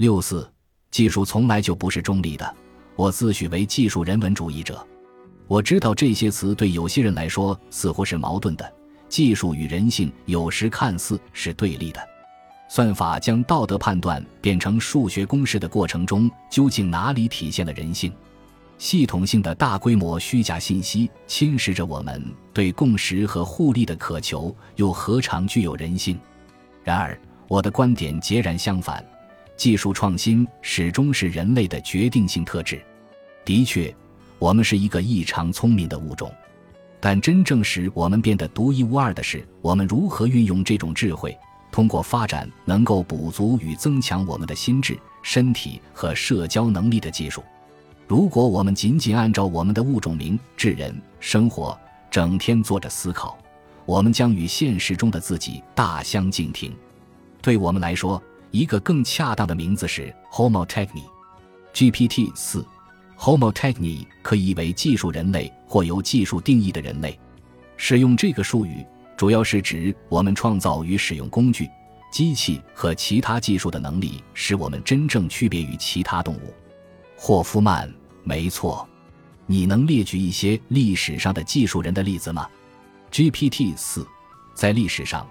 六四，技术从来就不是中立的。我自诩为技术人文主义者。我知道这些词对有些人来说似乎是矛盾的。技术与人性有时看似是对立的。算法将道德判断变成数学公式的过程中，究竟哪里体现了人性？系统性的大规模虚假信息侵蚀着我们对共识和互利的渴求，又何尝具有人性？然而，我的观点截然相反。技术创新始终是人类的决定性特质。的确，我们是一个异常聪明的物种，但真正使我们变得独一无二的是，我们如何运用这种智慧。通过发展能够补足与增强我们的心智、身体和社交能力的技术。如果我们仅仅按照我们的物种名智人生活，整天坐着思考，我们将与现实中的自己大相径庭。对我们来说，一个更恰当的名字是 Homo techni。GPT 四，Homo techni 可以译为技术人类或由技术定义的人类。使用这个术语。主要是指我们创造与使用工具、机器和其他技术的能力，使我们真正区别于其他动物。霍夫曼，没错，你能列举一些历史上的技术人的例子吗？GPT 四，在历史上，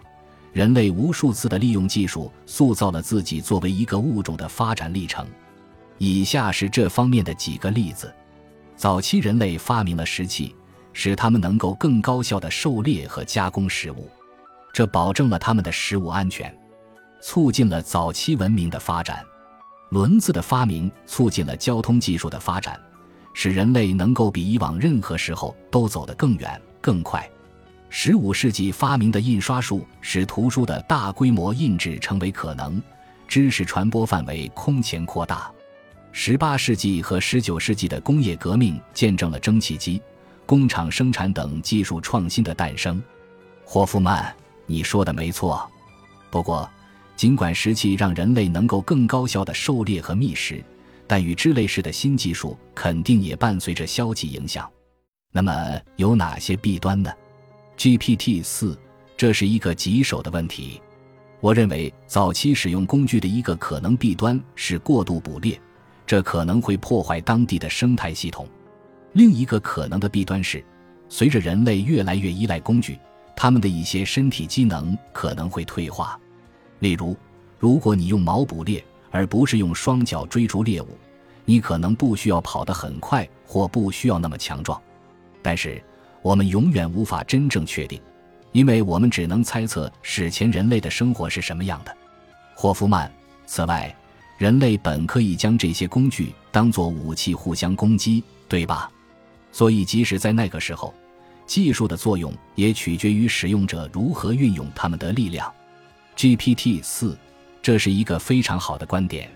人类无数次的利用技术塑造了自己作为一个物种的发展历程。以下是这方面的几个例子：早期人类发明了石器。使他们能够更高效的狩猎和加工食物，这保证了他们的食物安全，促进了早期文明的发展。轮子的发明促进了交通技术的发展，使人类能够比以往任何时候都走得更远更快。十五世纪发明的印刷术使图书的大规模印制成为可能，知识传播范围空前扩大。十八世纪和十九世纪的工业革命见证了蒸汽机。工厂生产等技术创新的诞生，霍夫曼，你说的没错。不过，尽管石器让人类能够更高效的狩猎和觅食，但与之类似的新技术肯定也伴随着消极影响。那么，有哪些弊端呢？GPT 四，这是一个棘手的问题。我认为，早期使用工具的一个可能弊端是过度捕猎，这可能会破坏当地的生态系统。另一个可能的弊端是，随着人类越来越依赖工具，他们的一些身体机能可能会退化。例如，如果你用矛捕猎而不是用双脚追逐猎物，你可能不需要跑得很快或不需要那么强壮。但是，我们永远无法真正确定，因为我们只能猜测史前人类的生活是什么样的。霍夫曼。此外，人类本可以将这些工具当作武器互相攻击，对吧？所以，即使在那个时候，技术的作用也取决于使用者如何运用他们的力量。GPT 四，这是一个非常好的观点。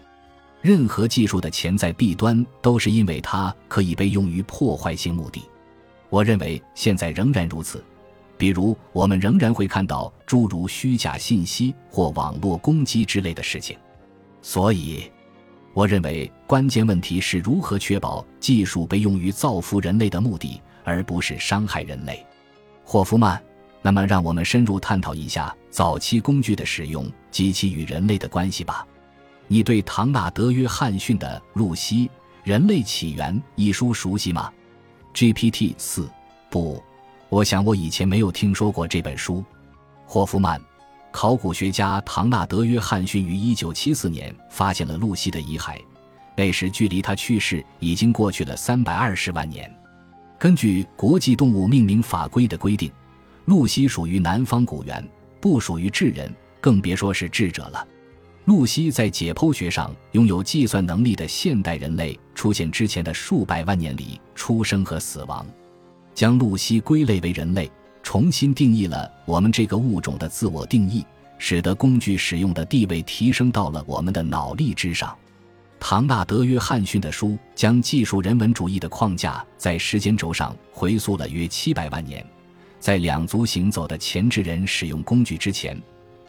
任何技术的潜在弊端都是因为它可以被用于破坏性目的。我认为现在仍然如此。比如，我们仍然会看到诸如虚假信息或网络攻击之类的事情。所以。我认为关键问题是如何确保技术被用于造福人类的目的，而不是伤害人类。霍夫曼，那么让我们深入探讨一下早期工具的使用及其与人类的关系吧。你对唐纳德·约翰逊的《露西：人类起源》一书熟悉吗？GPT 四，不，我想我以前没有听说过这本书。霍夫曼。考古学家唐纳德·约翰逊于1974年发现了露西的遗骸，那时距离他去世已经过去了320万年。根据国际动物命名法规的规定，露西属于南方古猿，不属于智人，更别说是智者了。露西在解剖学上拥有计算能力的现代人类出现之前的数百万年里出生和死亡，将露西归类为人类。重新定义了我们这个物种的自我定义，使得工具使用的地位提升到了我们的脑力之上。唐纳德·约翰逊的书将技术人文主义的框架在时间轴上回溯了约七百万年。在两足行走的前置人使用工具之前，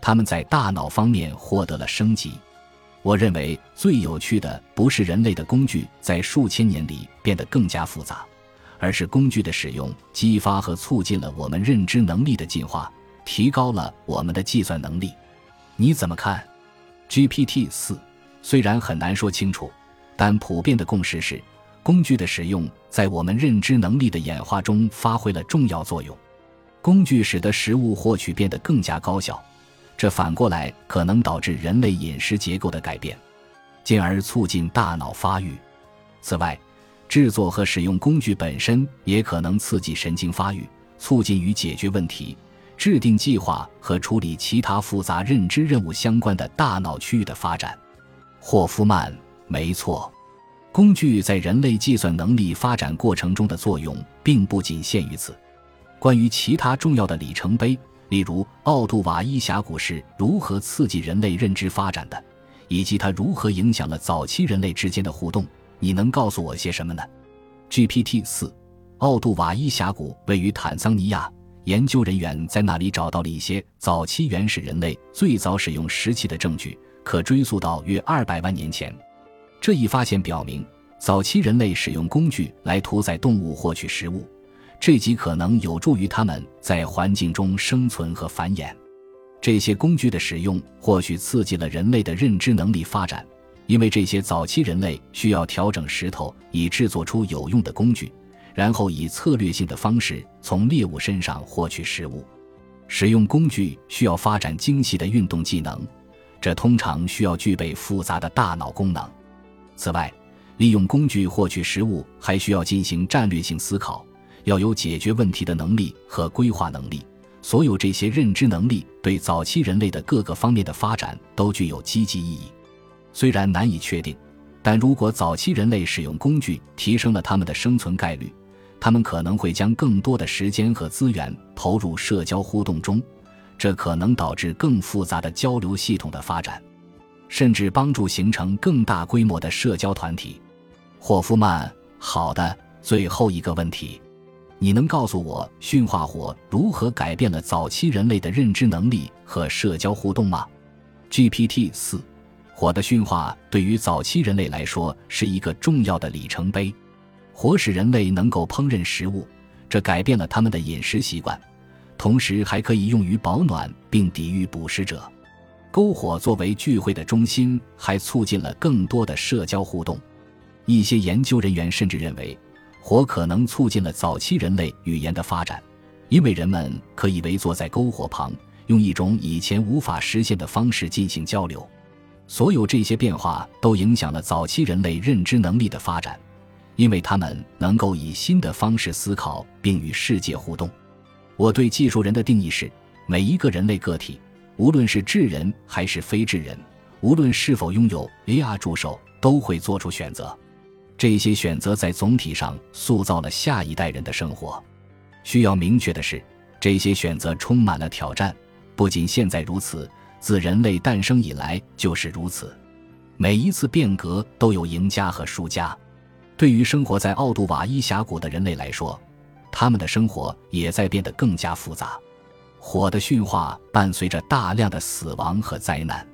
他们在大脑方面获得了升级。我认为最有趣的不是人类的工具在数千年里变得更加复杂。而是工具的使用激发和促进了我们认知能力的进化，提高了我们的计算能力。你怎么看？GPT 四，虽然很难说清楚，但普遍的共识是，工具的使用在我们认知能力的演化中发挥了重要作用。工具使得食物获取变得更加高效，这反过来可能导致人类饮食结构的改变，进而促进大脑发育。此外，制作和使用工具本身也可能刺激神经发育，促进与解决问题、制定计划和处理其他复杂认知任务相关的大脑区域的发展。霍夫曼，没错，工具在人类计算能力发展过程中的作用并不仅限于此。关于其他重要的里程碑，例如奥杜瓦伊峡谷是如何刺激人类认知发展的，以及它如何影响了早期人类之间的互动，你能告诉我些什么呢？GPT 四，奥杜瓦伊峡谷位于坦桑尼亚，研究人员在那里找到了一些早期原始人类最早使用石器的证据，可追溯到约二百万年前。这一发现表明，早期人类使用工具来屠宰动物获取食物。这极可能有助于他们在环境中生存和繁衍。这些工具的使用或许刺激了人类的认知能力发展，因为这些早期人类需要调整石头以制作出有用的工具，然后以策略性的方式从猎物身上获取食物。使用工具需要发展精细的运动技能，这通常需要具备复杂的大脑功能。此外，利用工具获取食物还需要进行战略性思考。要有解决问题的能力和规划能力，所有这些认知能力对早期人类的各个方面的发展都具有积极意义。虽然难以确定，但如果早期人类使用工具提升了他们的生存概率，他们可能会将更多的时间和资源投入社交互动中，这可能导致更复杂的交流系统的发展，甚至帮助形成更大规模的社交团体。霍夫曼，好的，最后一个问题。你能告诉我驯化火如何改变了早期人类的认知能力和社交互动吗？GPT 四，火的驯化对于早期人类来说是一个重要的里程碑。火使人类能够烹饪食物，这改变了他们的饮食习惯，同时还可以用于保暖并抵御捕食者。篝火作为聚会的中心，还促进了更多的社交互动。一些研究人员甚至认为。火可能促进了早期人类语言的发展，因为人们可以围坐在篝火旁，用一种以前无法实现的方式进行交流。所有这些变化都影响了早期人类认知能力的发展，因为他们能够以新的方式思考并与世界互动。我对技术人的定义是：每一个人类个体，无论是智人还是非智人，无论是否拥有 AR 助手，都会做出选择。这些选择在总体上塑造了下一代人的生活。需要明确的是，这些选择充满了挑战。不仅现在如此，自人类诞生以来就是如此。每一次变革都有赢家和输家。对于生活在奥杜瓦伊峡谷的人类来说，他们的生活也在变得更加复杂。火的驯化伴随着大量的死亡和灾难。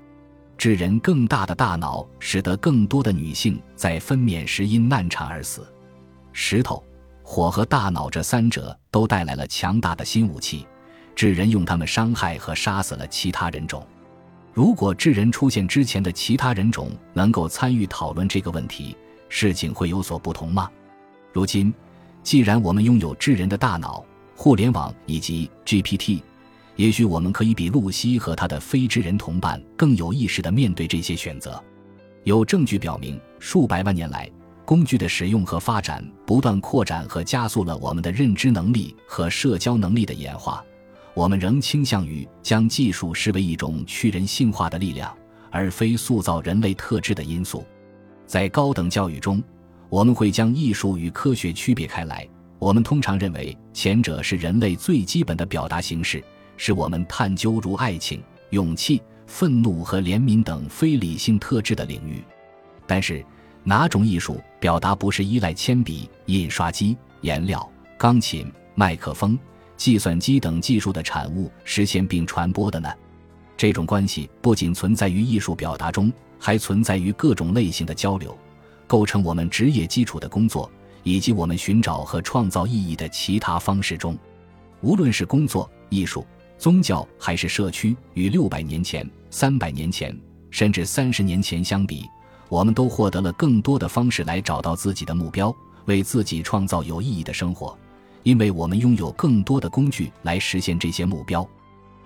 致人更大的大脑，使得更多的女性在分娩时因难产而死。石头、火和大脑这三者都带来了强大的新武器，智人用它们伤害和杀死了其他人种。如果智人出现之前的其他人种能够参与讨论这个问题，事情会有所不同吗？如今，既然我们拥有智人的大脑、互联网以及 GPT。也许我们可以比露西和他的非知人同伴更有意识地面对这些选择。有证据表明，数百万年来，工具的使用和发展不断扩展和加速了我们的认知能力和社交能力的演化。我们仍倾向于将技术视为一种去人性化的力量，而非塑造人类特质的因素。在高等教育中，我们会将艺术与科学区别开来。我们通常认为前者是人类最基本的表达形式。是我们探究如爱情、勇气、愤怒和怜悯等非理性特质的领域。但是，哪种艺术表达不是依赖铅笔、印刷机、颜料、钢琴、麦克风、计算机等技术的产物实现并传播的呢？这种关系不仅存在于艺术表达中，还存在于各种类型的交流、构成我们职业基础的工作以及我们寻找和创造意义的其他方式中。无论是工作、艺术。宗教还是社区，与六百年前、三百年前，甚至三十年前相比，我们都获得了更多的方式来找到自己的目标，为自己创造有意义的生活，因为我们拥有更多的工具来实现这些目标。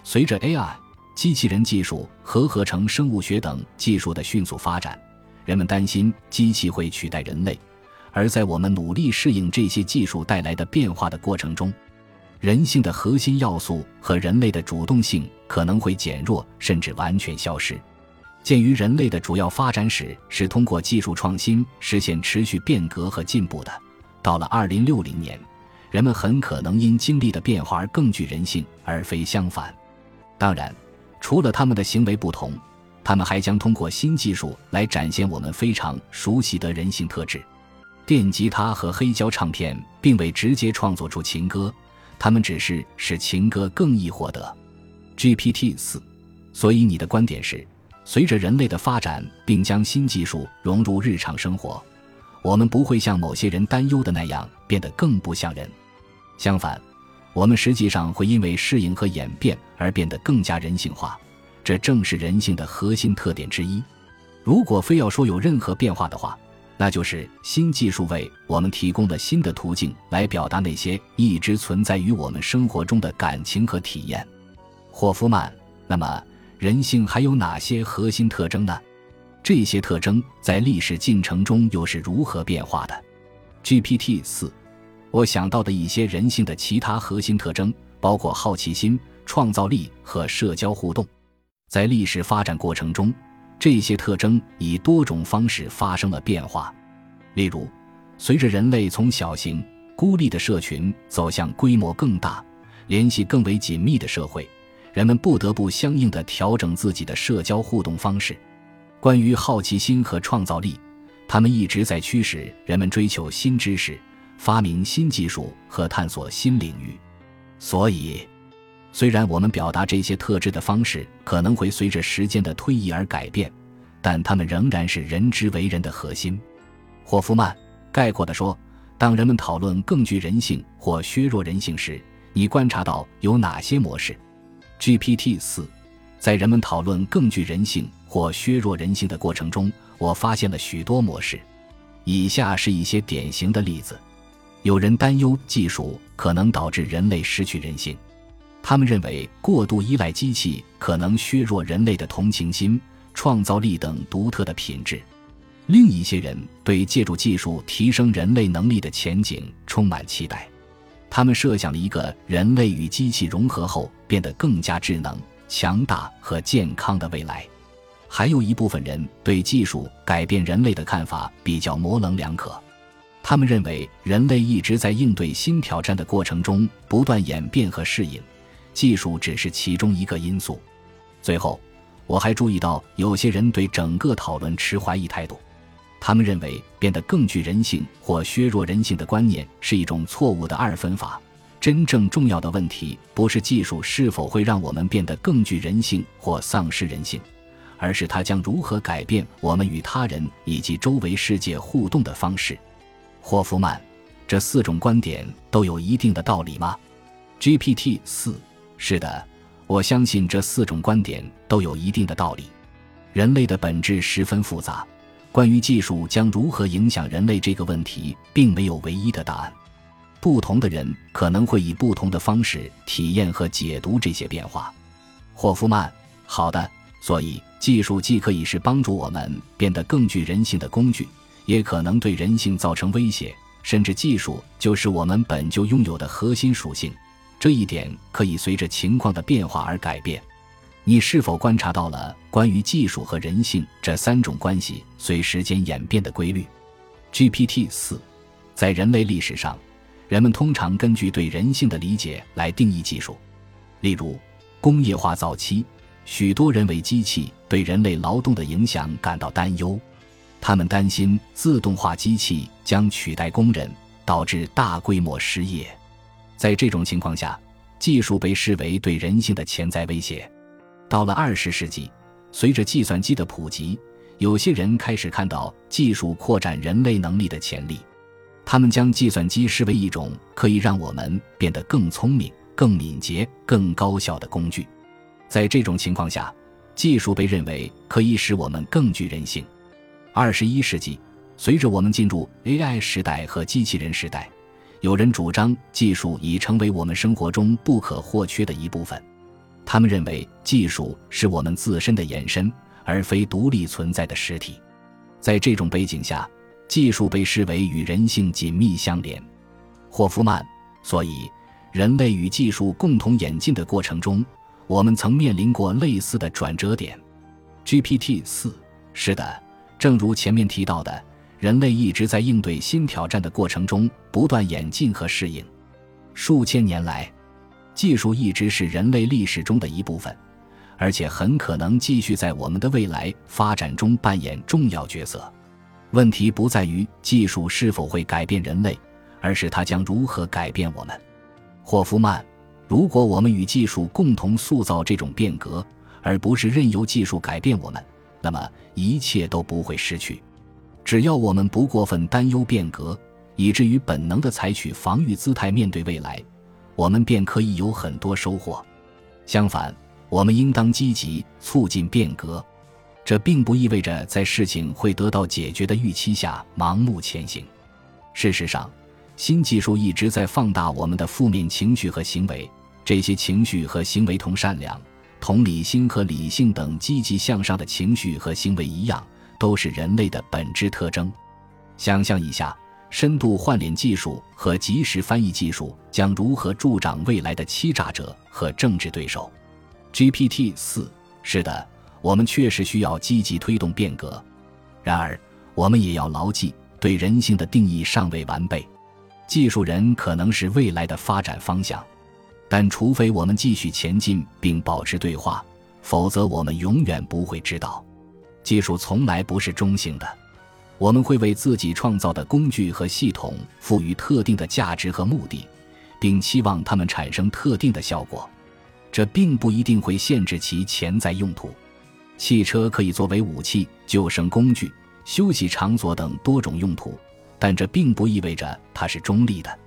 随着 AI、机器人技术和合成生物学等技术的迅速发展，人们担心机器会取代人类。而在我们努力适应这些技术带来的变化的过程中，人性的核心要素和人类的主动性可能会减弱，甚至完全消失。鉴于人类的主要发展史是通过技术创新实现持续变革和进步的，到了二零六零年，人们很可能因经历的变化而更具人性，而非相反。当然，除了他们的行为不同，他们还将通过新技术来展现我们非常熟悉的人性特质。电吉他和黑胶唱片并未直接创作出情歌，他们只是使情歌更易获得。GPT 四，所以你的观点是，随着人类的发展，并将新技术融入日常生活，我们不会像某些人担忧的那样变得更不像人。相反，我们实际上会因为适应和演变而变得更加人性化。这正是人性的核心特点之一。如果非要说有任何变化的话，那就是新技术为我们提供了新的途径来表达那些一直存在于我们生活中的感情和体验。霍夫曼，那么人性还有哪些核心特征呢？这些特征在历史进程中又是如何变化的？GPT 四，我想到的一些人性的其他核心特征包括好奇心、创造力和社交互动。在历史发展过程中。这些特征以多种方式发生了变化，例如，随着人类从小型孤立的社群走向规模更大、联系更为紧密的社会，人们不得不相应地调整自己的社交互动方式。关于好奇心和创造力，他们一直在驱使人们追求新知识、发明新技术和探索新领域。所以。虽然我们表达这些特质的方式可能会随着时间的推移而改变，但他们仍然是人之为人的核心。霍夫曼概括地说：“当人们讨论更具人性或削弱人性时，你观察到有哪些模式？”GPT 四，在人们讨论更具人性或削弱人性的过程中，我发现了许多模式。以下是一些典型的例子：有人担忧技术可能导致人类失去人性。他们认为，过度依赖机器可能削弱人类的同情心、创造力等独特的品质。另一些人对借助技术提升人类能力的前景充满期待，他们设想了一个人类与机器融合后变得更加智能、强大和健康的未来。还有一部分人对技术改变人类的看法比较模棱两可，他们认为人类一直在应对新挑战的过程中不断演变和适应。技术只是其中一个因素。最后，我还注意到有些人对整个讨论持怀疑态度。他们认为变得更具人性或削弱人性的观念是一种错误的二分法。真正重要的问题不是技术是否会让我们变得更具人性或丧失人性，而是它将如何改变我们与他人以及周围世界互动的方式。霍夫曼，这四种观点都有一定的道理吗？GPT 四。是的，我相信这四种观点都有一定的道理。人类的本质十分复杂，关于技术将如何影响人类这个问题，并没有唯一的答案。不同的人可能会以不同的方式体验和解读这些变化。霍夫曼，好的，所以技术既可以是帮助我们变得更具人性的工具，也可能对人性造成威胁，甚至技术就是我们本就拥有的核心属性。这一点可以随着情况的变化而改变。你是否观察到了关于技术和人性这三种关系随时间演变的规律？GPT 四，在人类历史上，人们通常根据对人性的理解来定义技术。例如，工业化早期，许多人为机器对人类劳动的影响感到担忧，他们担心自动化机器将取代工人，导致大规模失业。在这种情况下，技术被视为对人性的潜在威胁。到了二十世纪，随着计算机的普及，有些人开始看到技术扩展人类能力的潜力。他们将计算机视为一种可以让我们变得更聪明、更敏捷、更高效的工具。在这种情况下，技术被认为可以使我们更具人性。二十一世纪，随着我们进入 AI 时代和机器人时代，有人主张技术已成为我们生活中不可或缺的一部分。他们认为技术是我们自身的延伸，而非独立存在的实体。在这种背景下，技术被视为与人性紧密相连。霍夫曼，所以，人类与技术共同演进的过程中，我们曾面临过类似的转折点。GPT 四，是的，正如前面提到的，人类一直在应对新挑战的过程中不断演进和适应。数千年来。技术一直是人类历史中的一部分，而且很可能继续在我们的未来发展中扮演重要角色。问题不在于技术是否会改变人类，而是它将如何改变我们。霍夫曼，如果我们与技术共同塑造这种变革，而不是任由技术改变我们，那么一切都不会失去。只要我们不过分担忧变革，以至于本能地采取防御姿态面对未来。我们便可以有很多收获。相反，我们应当积极促进变革。这并不意味着在事情会得到解决的预期下盲目前行。事实上，新技术一直在放大我们的负面情绪和行为。这些情绪和行为同善良、同理心和理性等积极向上的情绪和行为一样，都是人类的本质特征。想象一下。深度换脸技术和即时翻译技术将如何助长未来的欺诈者和政治对手？GPT 四，是的，我们确实需要积极推动变革。然而，我们也要牢记，对人性的定义尚未完备。技术人可能是未来的发展方向，但除非我们继续前进并保持对话，否则我们永远不会知道。技术从来不是中性的。我们会为自己创造的工具和系统赋予特定的价值和目的，并期望它们产生特定的效果。这并不一定会限制其潜在用途。汽车可以作为武器、救生工具、休息场所等多种用途，但这并不意味着它是中立的。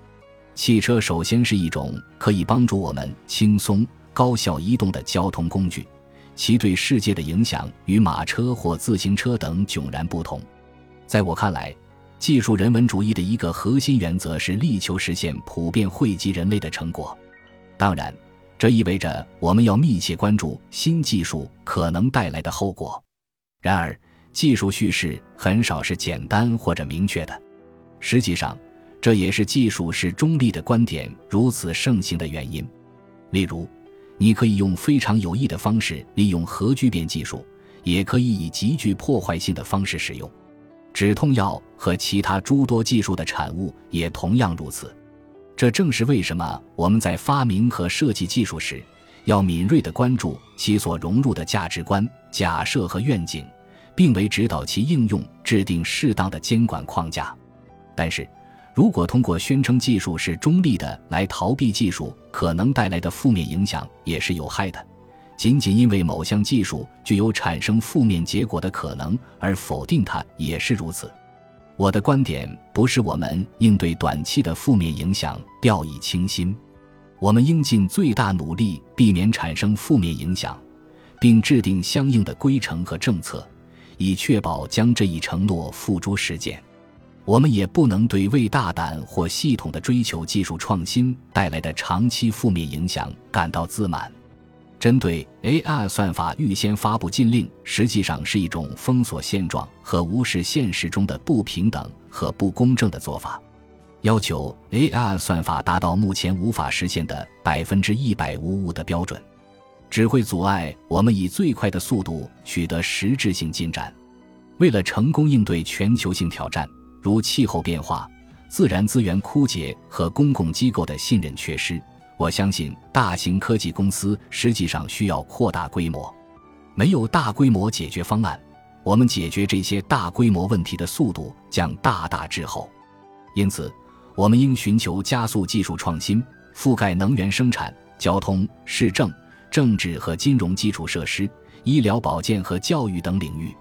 汽车首先是一种可以帮助我们轻松高效移动的交通工具，其对世界的影响与马车或自行车等迥然不同。在我看来，技术人文主义的一个核心原则是力求实现普遍惠及人类的成果。当然，这意味着我们要密切关注新技术可能带来的后果。然而，技术叙事很少是简单或者明确的。实际上，这也是技术是中立的观点如此盛行的原因。例如，你可以用非常有益的方式利用核聚变技术，也可以以极具破坏性的方式使用。止痛药和其他诸多技术的产物也同样如此。这正是为什么我们在发明和设计技术时，要敏锐地关注其所融入的价值观、假设和愿景，并为指导其应用制定适当的监管框架。但是，如果通过宣称技术是中立的来逃避技术可能带来的负面影响，也是有害的。仅仅因为某项技术具有产生负面结果的可能而否定它也是如此。我的观点不是我们应对短期的负面影响掉以轻心，我们应尽最大努力避免产生负面影响，并制定相应的规程和政策，以确保将这一承诺付诸实践。我们也不能对未大胆或系统的追求技术创新带来的长期负面影响感到自满。针对 AI 算法预先发布禁令，实际上是一种封锁现状和无视现实中的不平等和不公正的做法。要求 AI 算法达到目前无法实现的百分之一百无误的标准，只会阻碍我们以最快的速度取得实质性进展。为了成功应对全球性挑战，如气候变化、自然资源枯竭和公共机构的信任缺失。我相信大型科技公司实际上需要扩大规模，没有大规模解决方案，我们解决这些大规模问题的速度将大大滞后。因此，我们应寻求加速技术创新，覆盖能源生产、交通、市政、政治和金融基础设施、医疗保健和教育等领域。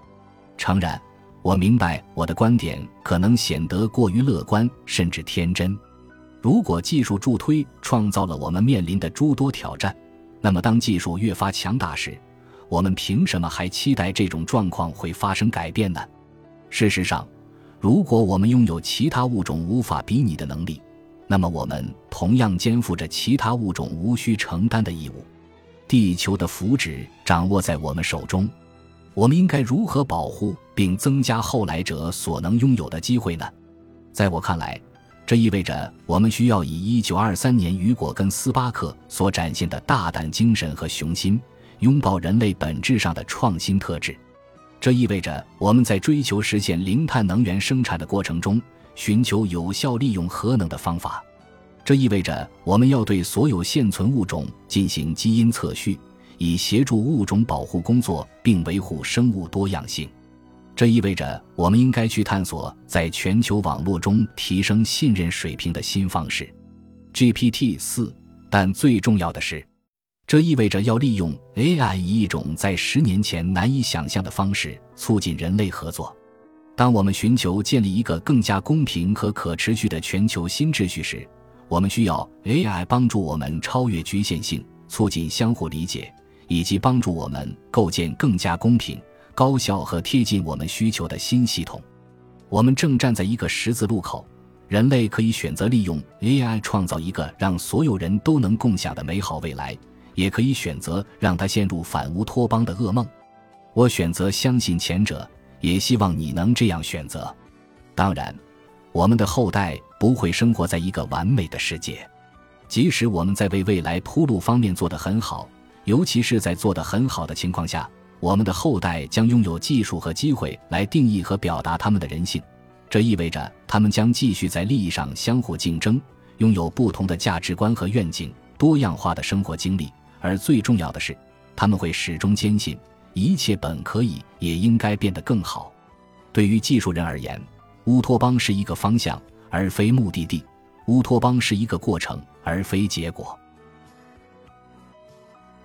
诚然，我明白我的观点可能显得过于乐观，甚至天真。如果技术助推创造了我们面临的诸多挑战，那么当技术越发强大时，我们凭什么还期待这种状况会发生改变呢？事实上，如果我们拥有其他物种无法比拟的能力，那么我们同样肩负着其他物种无需承担的义务。地球的福祉掌握在我们手中，我们应该如何保护并增加后来者所能拥有的机会呢？在我看来，这意味着我们需要以1923年雨果跟斯巴克所展现的大胆精神和雄心，拥抱人类本质上的创新特质。这意味着我们在追求实现零碳能源生产的过程中，寻求有效利用核能的方法。这意味着我们要对所有现存物种进行基因测序，以协助物种保护工作并维护生物多样性。这意味着我们应该去探索在全球网络中提升信任水平的新方式。GPT 四，但最重要的是。这意味着要利用 AI 以一种在十年前难以想象的方式促进人类合作。当我们寻求建立一个更加公平和可持续的全球新秩序时，我们需要 AI 帮助我们超越局限性，促进相互理解，以及帮助我们构建更加公平、高效和贴近我们需求的新系统。我们正站在一个十字路口，人类可以选择利用 AI 创造一个让所有人都能共享的美好未来。也可以选择让它陷入反乌托邦的噩梦。我选择相信前者，也希望你能这样选择。当然，我们的后代不会生活在一个完美的世界。即使我们在为未来铺路方面做得很好，尤其是在做得很好的情况下，我们的后代将拥有技术和机会来定义和表达他们的人性。这意味着他们将继续在利益上相互竞争，拥有不同的价值观和愿景，多样化的生活经历。而最重要的是，他们会始终坚信，一切本可以，也应该变得更好。对于技术人而言，乌托邦是一个方向，而非目的地；乌托邦是一个过程，而非结果。